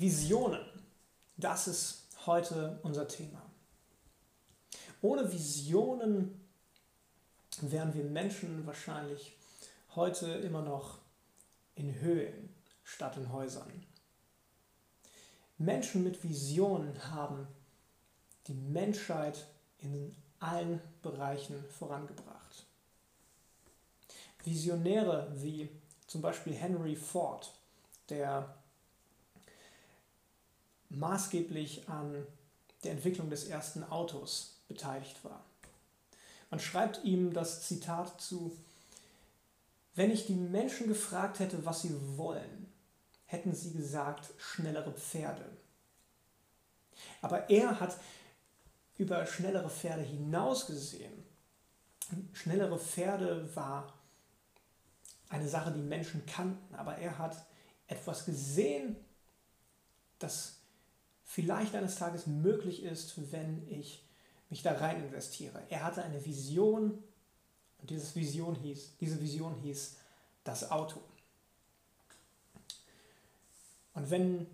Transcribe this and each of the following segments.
Visionen, das ist heute unser Thema. Ohne Visionen wären wir Menschen wahrscheinlich heute immer noch in Höhlen statt in Häusern. Menschen mit Visionen haben die Menschheit in allen Bereichen vorangebracht. Visionäre wie zum Beispiel Henry Ford, der maßgeblich an der Entwicklung des ersten Autos beteiligt war. Man schreibt ihm das Zitat zu, wenn ich die Menschen gefragt hätte, was sie wollen, hätten sie gesagt, schnellere Pferde. Aber er hat über schnellere Pferde hinaus gesehen. Schnellere Pferde war eine Sache, die Menschen kannten, aber er hat etwas gesehen, das vielleicht eines Tages möglich ist, wenn ich mich da rein investiere. Er hatte eine Vision und diese Vision hieß, diese Vision hieß das Auto. Und wenn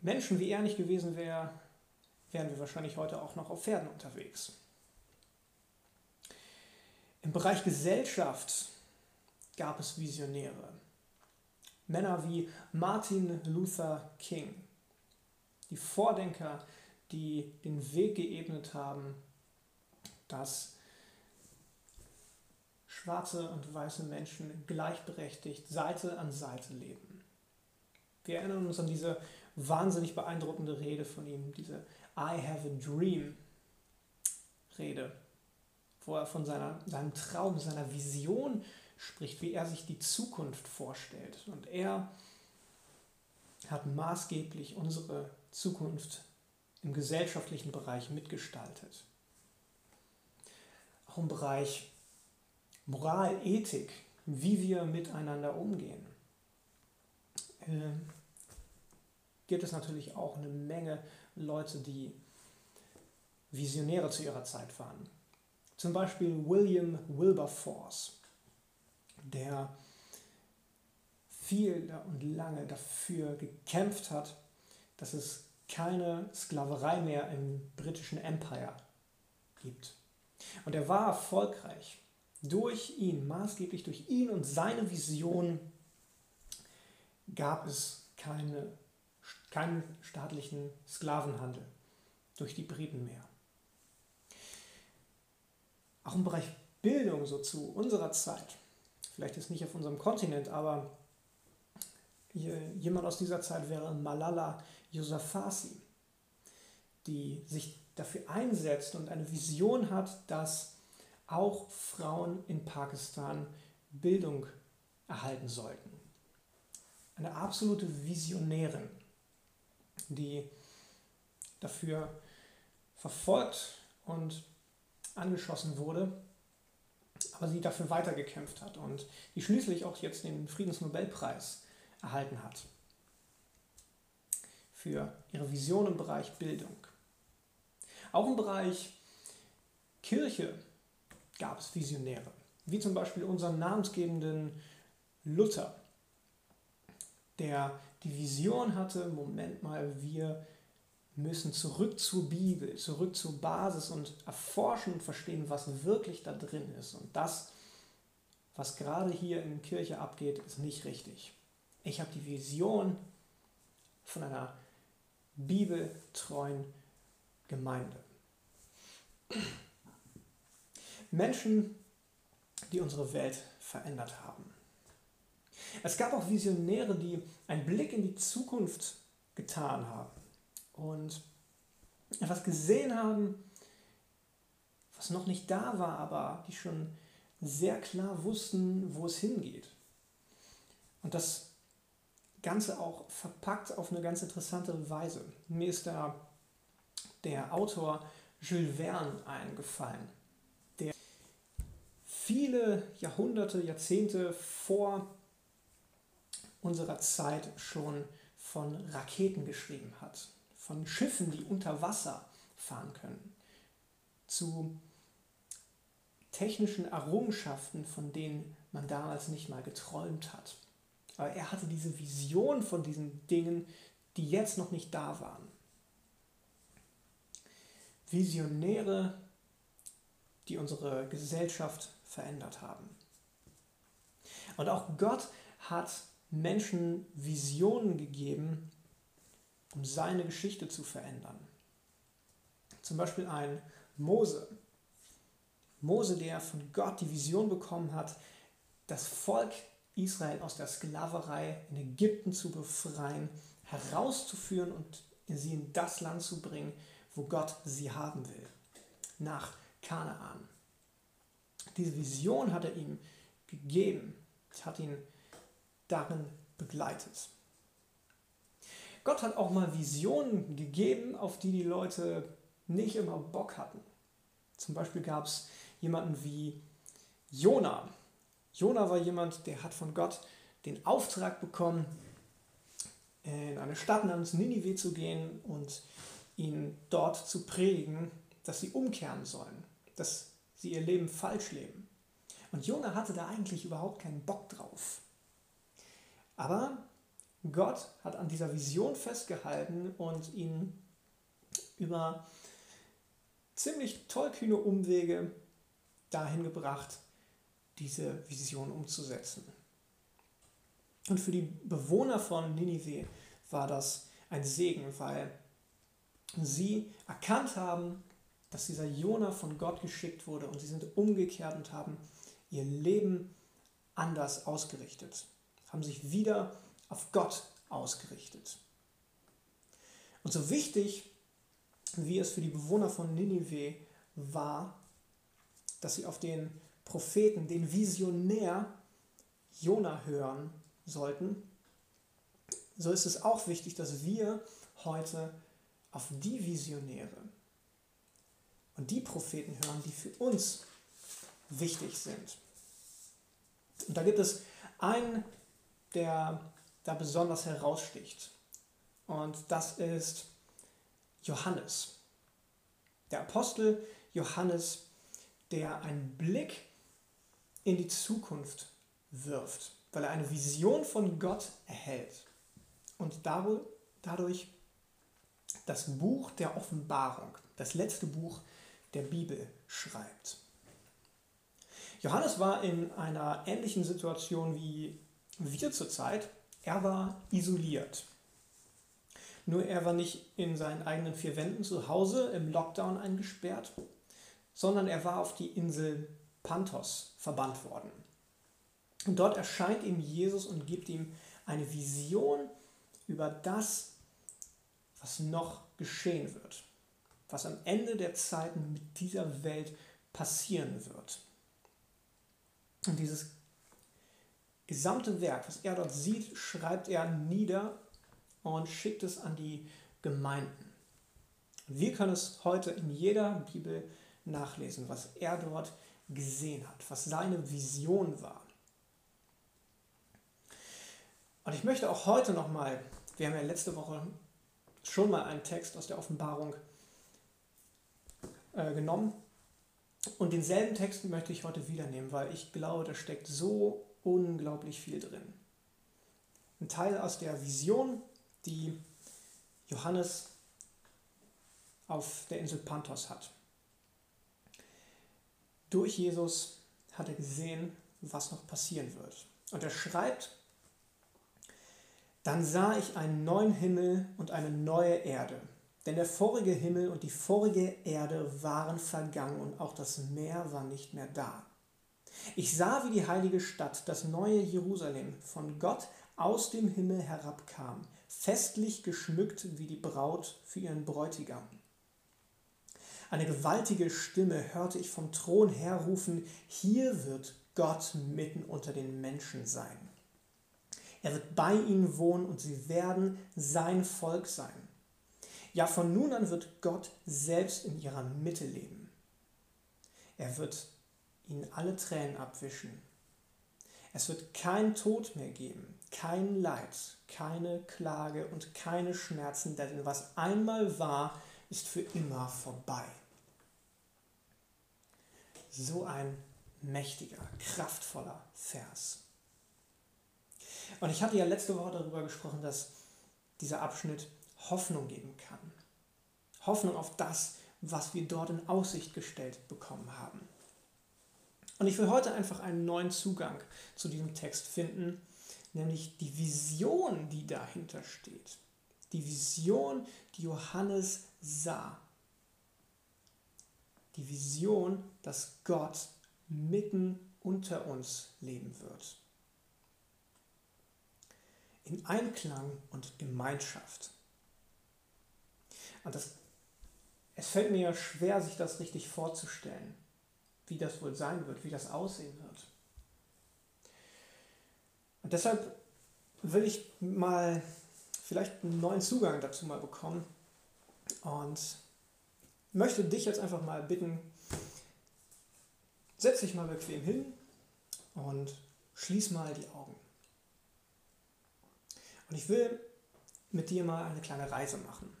Menschen wie er nicht gewesen wäre, wären wir wahrscheinlich heute auch noch auf Pferden unterwegs. Im Bereich Gesellschaft gab es Visionäre. Männer wie Martin Luther King, die Vordenker, die den Weg geebnet haben, dass schwarze und weiße Menschen gleichberechtigt Seite an Seite leben. Wir erinnern uns an diese wahnsinnig beeindruckende Rede von ihm, diese I have a dream Rede, wo er von seiner, seinem Traum, seiner Vision spricht, wie er sich die Zukunft vorstellt. Und er hat maßgeblich unsere Zukunft im gesellschaftlichen Bereich mitgestaltet. Auch im Bereich Moral, Ethik, wie wir miteinander umgehen, äh, gibt es natürlich auch eine Menge Leute, die Visionäre zu ihrer Zeit waren. Zum Beispiel William Wilberforce der viel und lange dafür gekämpft hat, dass es keine Sklaverei mehr im britischen Empire gibt. Und er war erfolgreich. Durch ihn, maßgeblich durch ihn und seine Vision gab es keine, keinen staatlichen Sklavenhandel durch die Briten mehr. Auch im Bereich Bildung, so zu unserer Zeit, vielleicht ist nicht auf unserem Kontinent, aber jemand aus dieser Zeit wäre Malala Yousafzai, die sich dafür einsetzt und eine Vision hat, dass auch Frauen in Pakistan Bildung erhalten sollten. Eine absolute Visionärin, die dafür verfolgt und angeschossen wurde aber sie dafür weitergekämpft hat und die schließlich auch jetzt den Friedensnobelpreis erhalten hat für ihre Vision im Bereich Bildung. Auch im Bereich Kirche gab es Visionäre, wie zum Beispiel unseren namensgebenden Luther, der die Vision hatte, Moment mal, wir müssen zurück zur Bibel, zurück zur Basis und erforschen und verstehen, was wirklich da drin ist. Und das, was gerade hier in der Kirche abgeht, ist nicht richtig. Ich habe die Vision von einer bibeltreuen Gemeinde. Menschen, die unsere Welt verändert haben. Es gab auch Visionäre, die einen Blick in die Zukunft getan haben und etwas gesehen haben, was noch nicht da war, aber die schon sehr klar wussten, wo es hingeht. Und das Ganze auch verpackt auf eine ganz interessante Weise. Mir ist da der Autor Jules Verne eingefallen, der viele Jahrhunderte, Jahrzehnte vor unserer Zeit schon von Raketen geschrieben hat von Schiffen, die unter Wasser fahren können, zu technischen Errungenschaften, von denen man damals nicht mal geträumt hat. Aber er hatte diese Vision von diesen Dingen, die jetzt noch nicht da waren. Visionäre, die unsere Gesellschaft verändert haben. Und auch Gott hat Menschen Visionen gegeben, um seine Geschichte zu verändern. Zum Beispiel ein Mose. Mose, der von Gott die Vision bekommen hat, das Volk Israel aus der Sklaverei in Ägypten zu befreien, herauszuführen und sie in das Land zu bringen, wo Gott sie haben will, nach Kanaan. Diese Vision hat er ihm gegeben, hat ihn darin begleitet. Gott hat auch mal Visionen gegeben, auf die die Leute nicht immer Bock hatten. Zum Beispiel gab es jemanden wie Jona. Jona war jemand, der hat von Gott den Auftrag bekommen, in eine Stadt namens Ninive zu gehen und ihnen dort zu predigen, dass sie umkehren sollen, dass sie ihr Leben falsch leben. Und Jona hatte da eigentlich überhaupt keinen Bock drauf. Aber Gott hat an dieser Vision festgehalten und ihn über ziemlich tollkühne Umwege dahin gebracht, diese Vision umzusetzen. Und für die Bewohner von Ninive war das ein Segen, weil sie erkannt haben, dass dieser Jona von Gott geschickt wurde und sie sind umgekehrt und haben ihr Leben anders ausgerichtet, haben sich wieder auf Gott ausgerichtet. Und so wichtig, wie es für die Bewohner von Ninive war, dass sie auf den Propheten, den Visionär Jona hören sollten, so ist es auch wichtig, dass wir heute auf die Visionäre und die Propheten hören, die für uns wichtig sind. Und da gibt es einen, der da besonders heraussticht. Und das ist Johannes. Der Apostel Johannes, der einen Blick in die Zukunft wirft, weil er eine Vision von Gott erhält und dadurch das Buch der Offenbarung, das letzte Buch der Bibel schreibt. Johannes war in einer ähnlichen Situation wie wir zurzeit. Er war isoliert. Nur er war nicht in seinen eigenen vier Wänden zu Hause im Lockdown eingesperrt, sondern er war auf die Insel Panthos verbannt worden. Und dort erscheint ihm Jesus und gibt ihm eine Vision über das, was noch geschehen wird, was am Ende der Zeiten mit dieser Welt passieren wird. Und dieses gesamte Werk, was er dort sieht, schreibt er nieder und schickt es an die Gemeinden. Wir können es heute in jeder Bibel nachlesen, was er dort gesehen hat, was seine Vision war. Und ich möchte auch heute nochmal, wir haben ja letzte Woche schon mal einen Text aus der Offenbarung äh, genommen, und denselben Text möchte ich heute wieder nehmen, weil ich glaube, da steckt so unglaublich viel drin. Ein Teil aus der Vision, die Johannes auf der Insel Panthos hat. Durch Jesus hat er gesehen, was noch passieren wird. Und er schreibt, dann sah ich einen neuen Himmel und eine neue Erde denn der vorige Himmel und die vorige Erde waren vergangen und auch das Meer war nicht mehr da. Ich sah, wie die heilige Stadt, das neue Jerusalem, von Gott aus dem Himmel herabkam, festlich geschmückt wie die Braut für ihren Bräutigam. Eine gewaltige Stimme hörte ich vom Thron her rufen, hier wird Gott mitten unter den Menschen sein. Er wird bei ihnen wohnen und sie werden sein Volk sein. Ja, von nun an wird Gott selbst in ihrer Mitte leben. Er wird ihnen alle Tränen abwischen. Es wird kein Tod mehr geben, kein Leid, keine Klage und keine Schmerzen, denn was einmal war, ist für immer vorbei. So ein mächtiger, kraftvoller Vers. Und ich hatte ja letzte Woche darüber gesprochen, dass dieser Abschnitt Hoffnung geben kann. Hoffnung auf das, was wir dort in Aussicht gestellt bekommen haben. Und ich will heute einfach einen neuen Zugang zu diesem Text finden, nämlich die Vision, die dahinter steht. Die Vision, die Johannes sah. Die Vision, dass Gott mitten unter uns leben wird. In Einklang und Gemeinschaft. Und das, es fällt mir ja schwer, sich das richtig vorzustellen, wie das wohl sein wird, wie das aussehen wird. Und deshalb will ich mal vielleicht einen neuen Zugang dazu mal bekommen und möchte dich jetzt einfach mal bitten, setz dich mal bequem hin und schließ mal die Augen. Und ich will mit dir mal eine kleine Reise machen.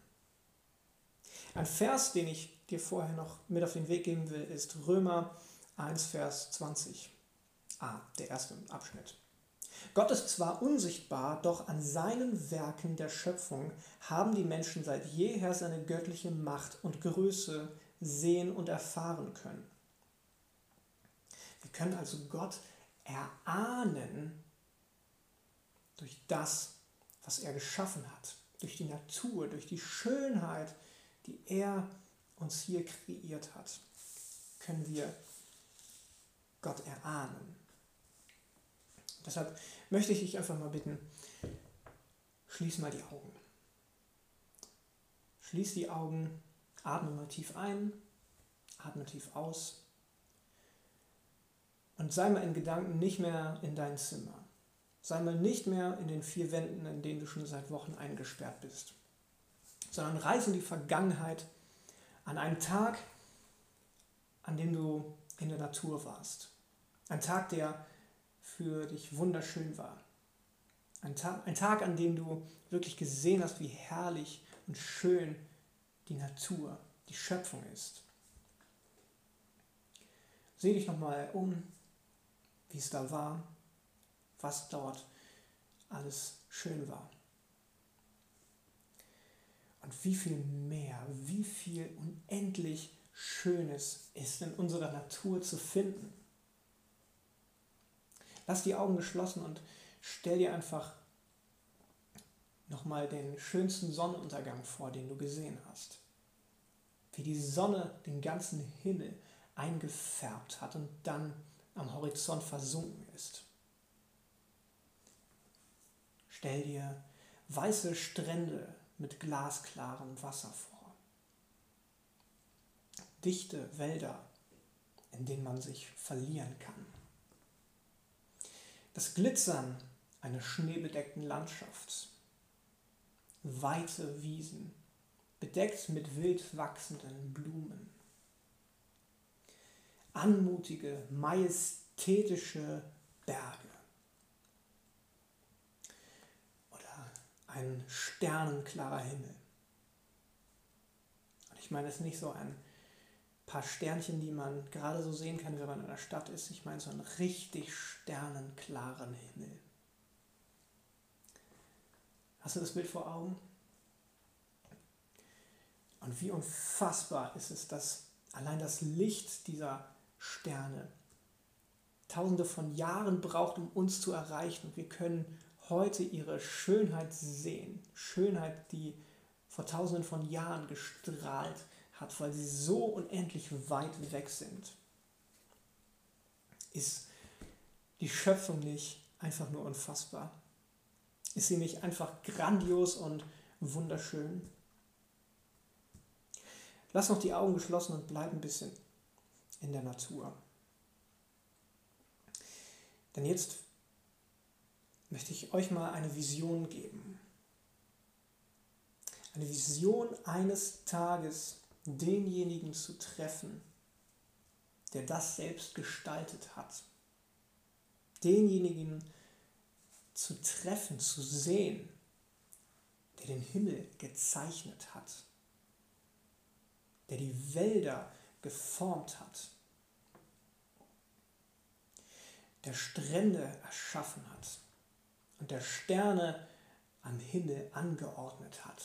Ein Vers, den ich dir vorher noch mit auf den Weg geben will, ist Römer 1, Vers 20. Ah, der erste Abschnitt. Gott ist zwar unsichtbar, doch an seinen Werken der Schöpfung haben die Menschen seit jeher seine göttliche Macht und Größe sehen und erfahren können. Wir können also Gott erahnen durch das, was er geschaffen hat, durch die Natur, durch die Schönheit, die er uns hier kreiert hat, können wir Gott erahnen. Deshalb möchte ich dich einfach mal bitten, schließ mal die Augen. Schließ die Augen, atme mal tief ein, atme tief aus und sei mal in Gedanken nicht mehr in dein Zimmer. Sei mal nicht mehr in den vier Wänden, in denen du schon seit Wochen eingesperrt bist, sondern reise in die Vergangenheit an einen Tag, an dem du in der Natur warst. Ein Tag, der für dich wunderschön war. Ein Tag, ein Tag, an dem du wirklich gesehen hast, wie herrlich und schön die Natur, die Schöpfung ist. Sieh dich nochmal um, wie es da war, was dort alles schön war. Und wie viel mehr, wie viel unendlich Schönes ist in unserer Natur zu finden. Lass die Augen geschlossen und stell dir einfach nochmal den schönsten Sonnenuntergang vor, den du gesehen hast. Wie die Sonne den ganzen Himmel eingefärbt hat und dann am Horizont versunken ist. Stell dir weiße Strände mit glasklarem Wasser vor. Dichte Wälder, in denen man sich verlieren kann. Das Glitzern einer schneebedeckten Landschaft. Weite Wiesen, bedeckt mit wild wachsenden Blumen. Anmutige, majestätische Berge. Oder ein sternenklarer Himmel. Und ich meine es nicht so ein paar Sternchen, die man gerade so sehen kann, wenn man in der Stadt ist. Ich meine so einen richtig sternenklaren Himmel. Hast du das Bild vor Augen? Und wie unfassbar ist es, dass allein das Licht dieser Sterne tausende von Jahren braucht, um uns zu erreichen. Und wir können heute ihre Schönheit sehen. Schönheit, die vor tausenden von Jahren gestrahlt hat, weil sie so unendlich weit weg sind. Ist die Schöpfung nicht einfach nur unfassbar? Ist sie nicht einfach grandios und wunderschön? Lass noch die Augen geschlossen und bleib ein bisschen in der Natur. Denn jetzt möchte ich euch mal eine Vision geben. Eine Vision eines Tages, denjenigen zu treffen, der das selbst gestaltet hat. Denjenigen zu treffen, zu sehen, der den Himmel gezeichnet hat, der die Wälder geformt hat, der Strände erschaffen hat und der Sterne am Himmel angeordnet hat.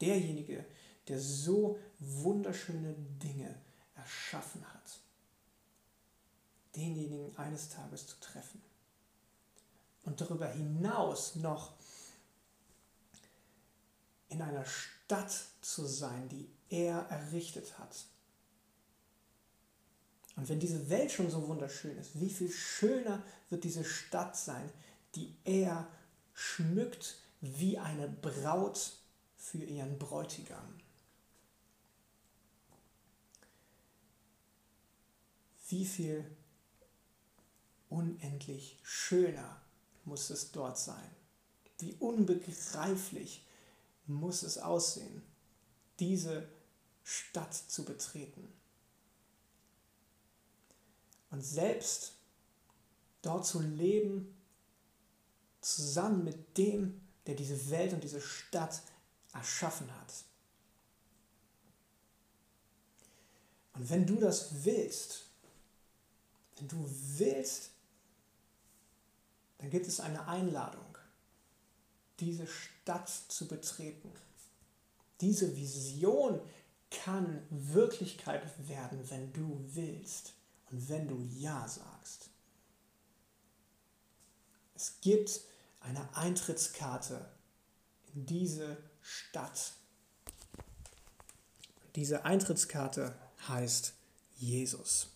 Derjenige, der so wunderschöne Dinge erschaffen hat, denjenigen eines Tages zu treffen. Und darüber hinaus noch in einer Stadt zu sein, die er errichtet hat. Und wenn diese Welt schon so wunderschön ist, wie viel schöner wird diese Stadt sein, die er schmückt wie eine Braut für ihren Bräutigam. Wie viel unendlich schöner muss es dort sein. Wie unbegreiflich muss es aussehen, diese Stadt zu betreten. Und selbst dort zu leben, zusammen mit dem, der diese Welt und diese Stadt erschaffen hat. Und wenn du das willst, wenn du willst, dann gibt es eine Einladung, diese Stadt zu betreten. Diese Vision kann Wirklichkeit werden, wenn du willst und wenn du Ja sagst. Es gibt eine Eintrittskarte in diese Stadt. Diese Eintrittskarte heißt Jesus.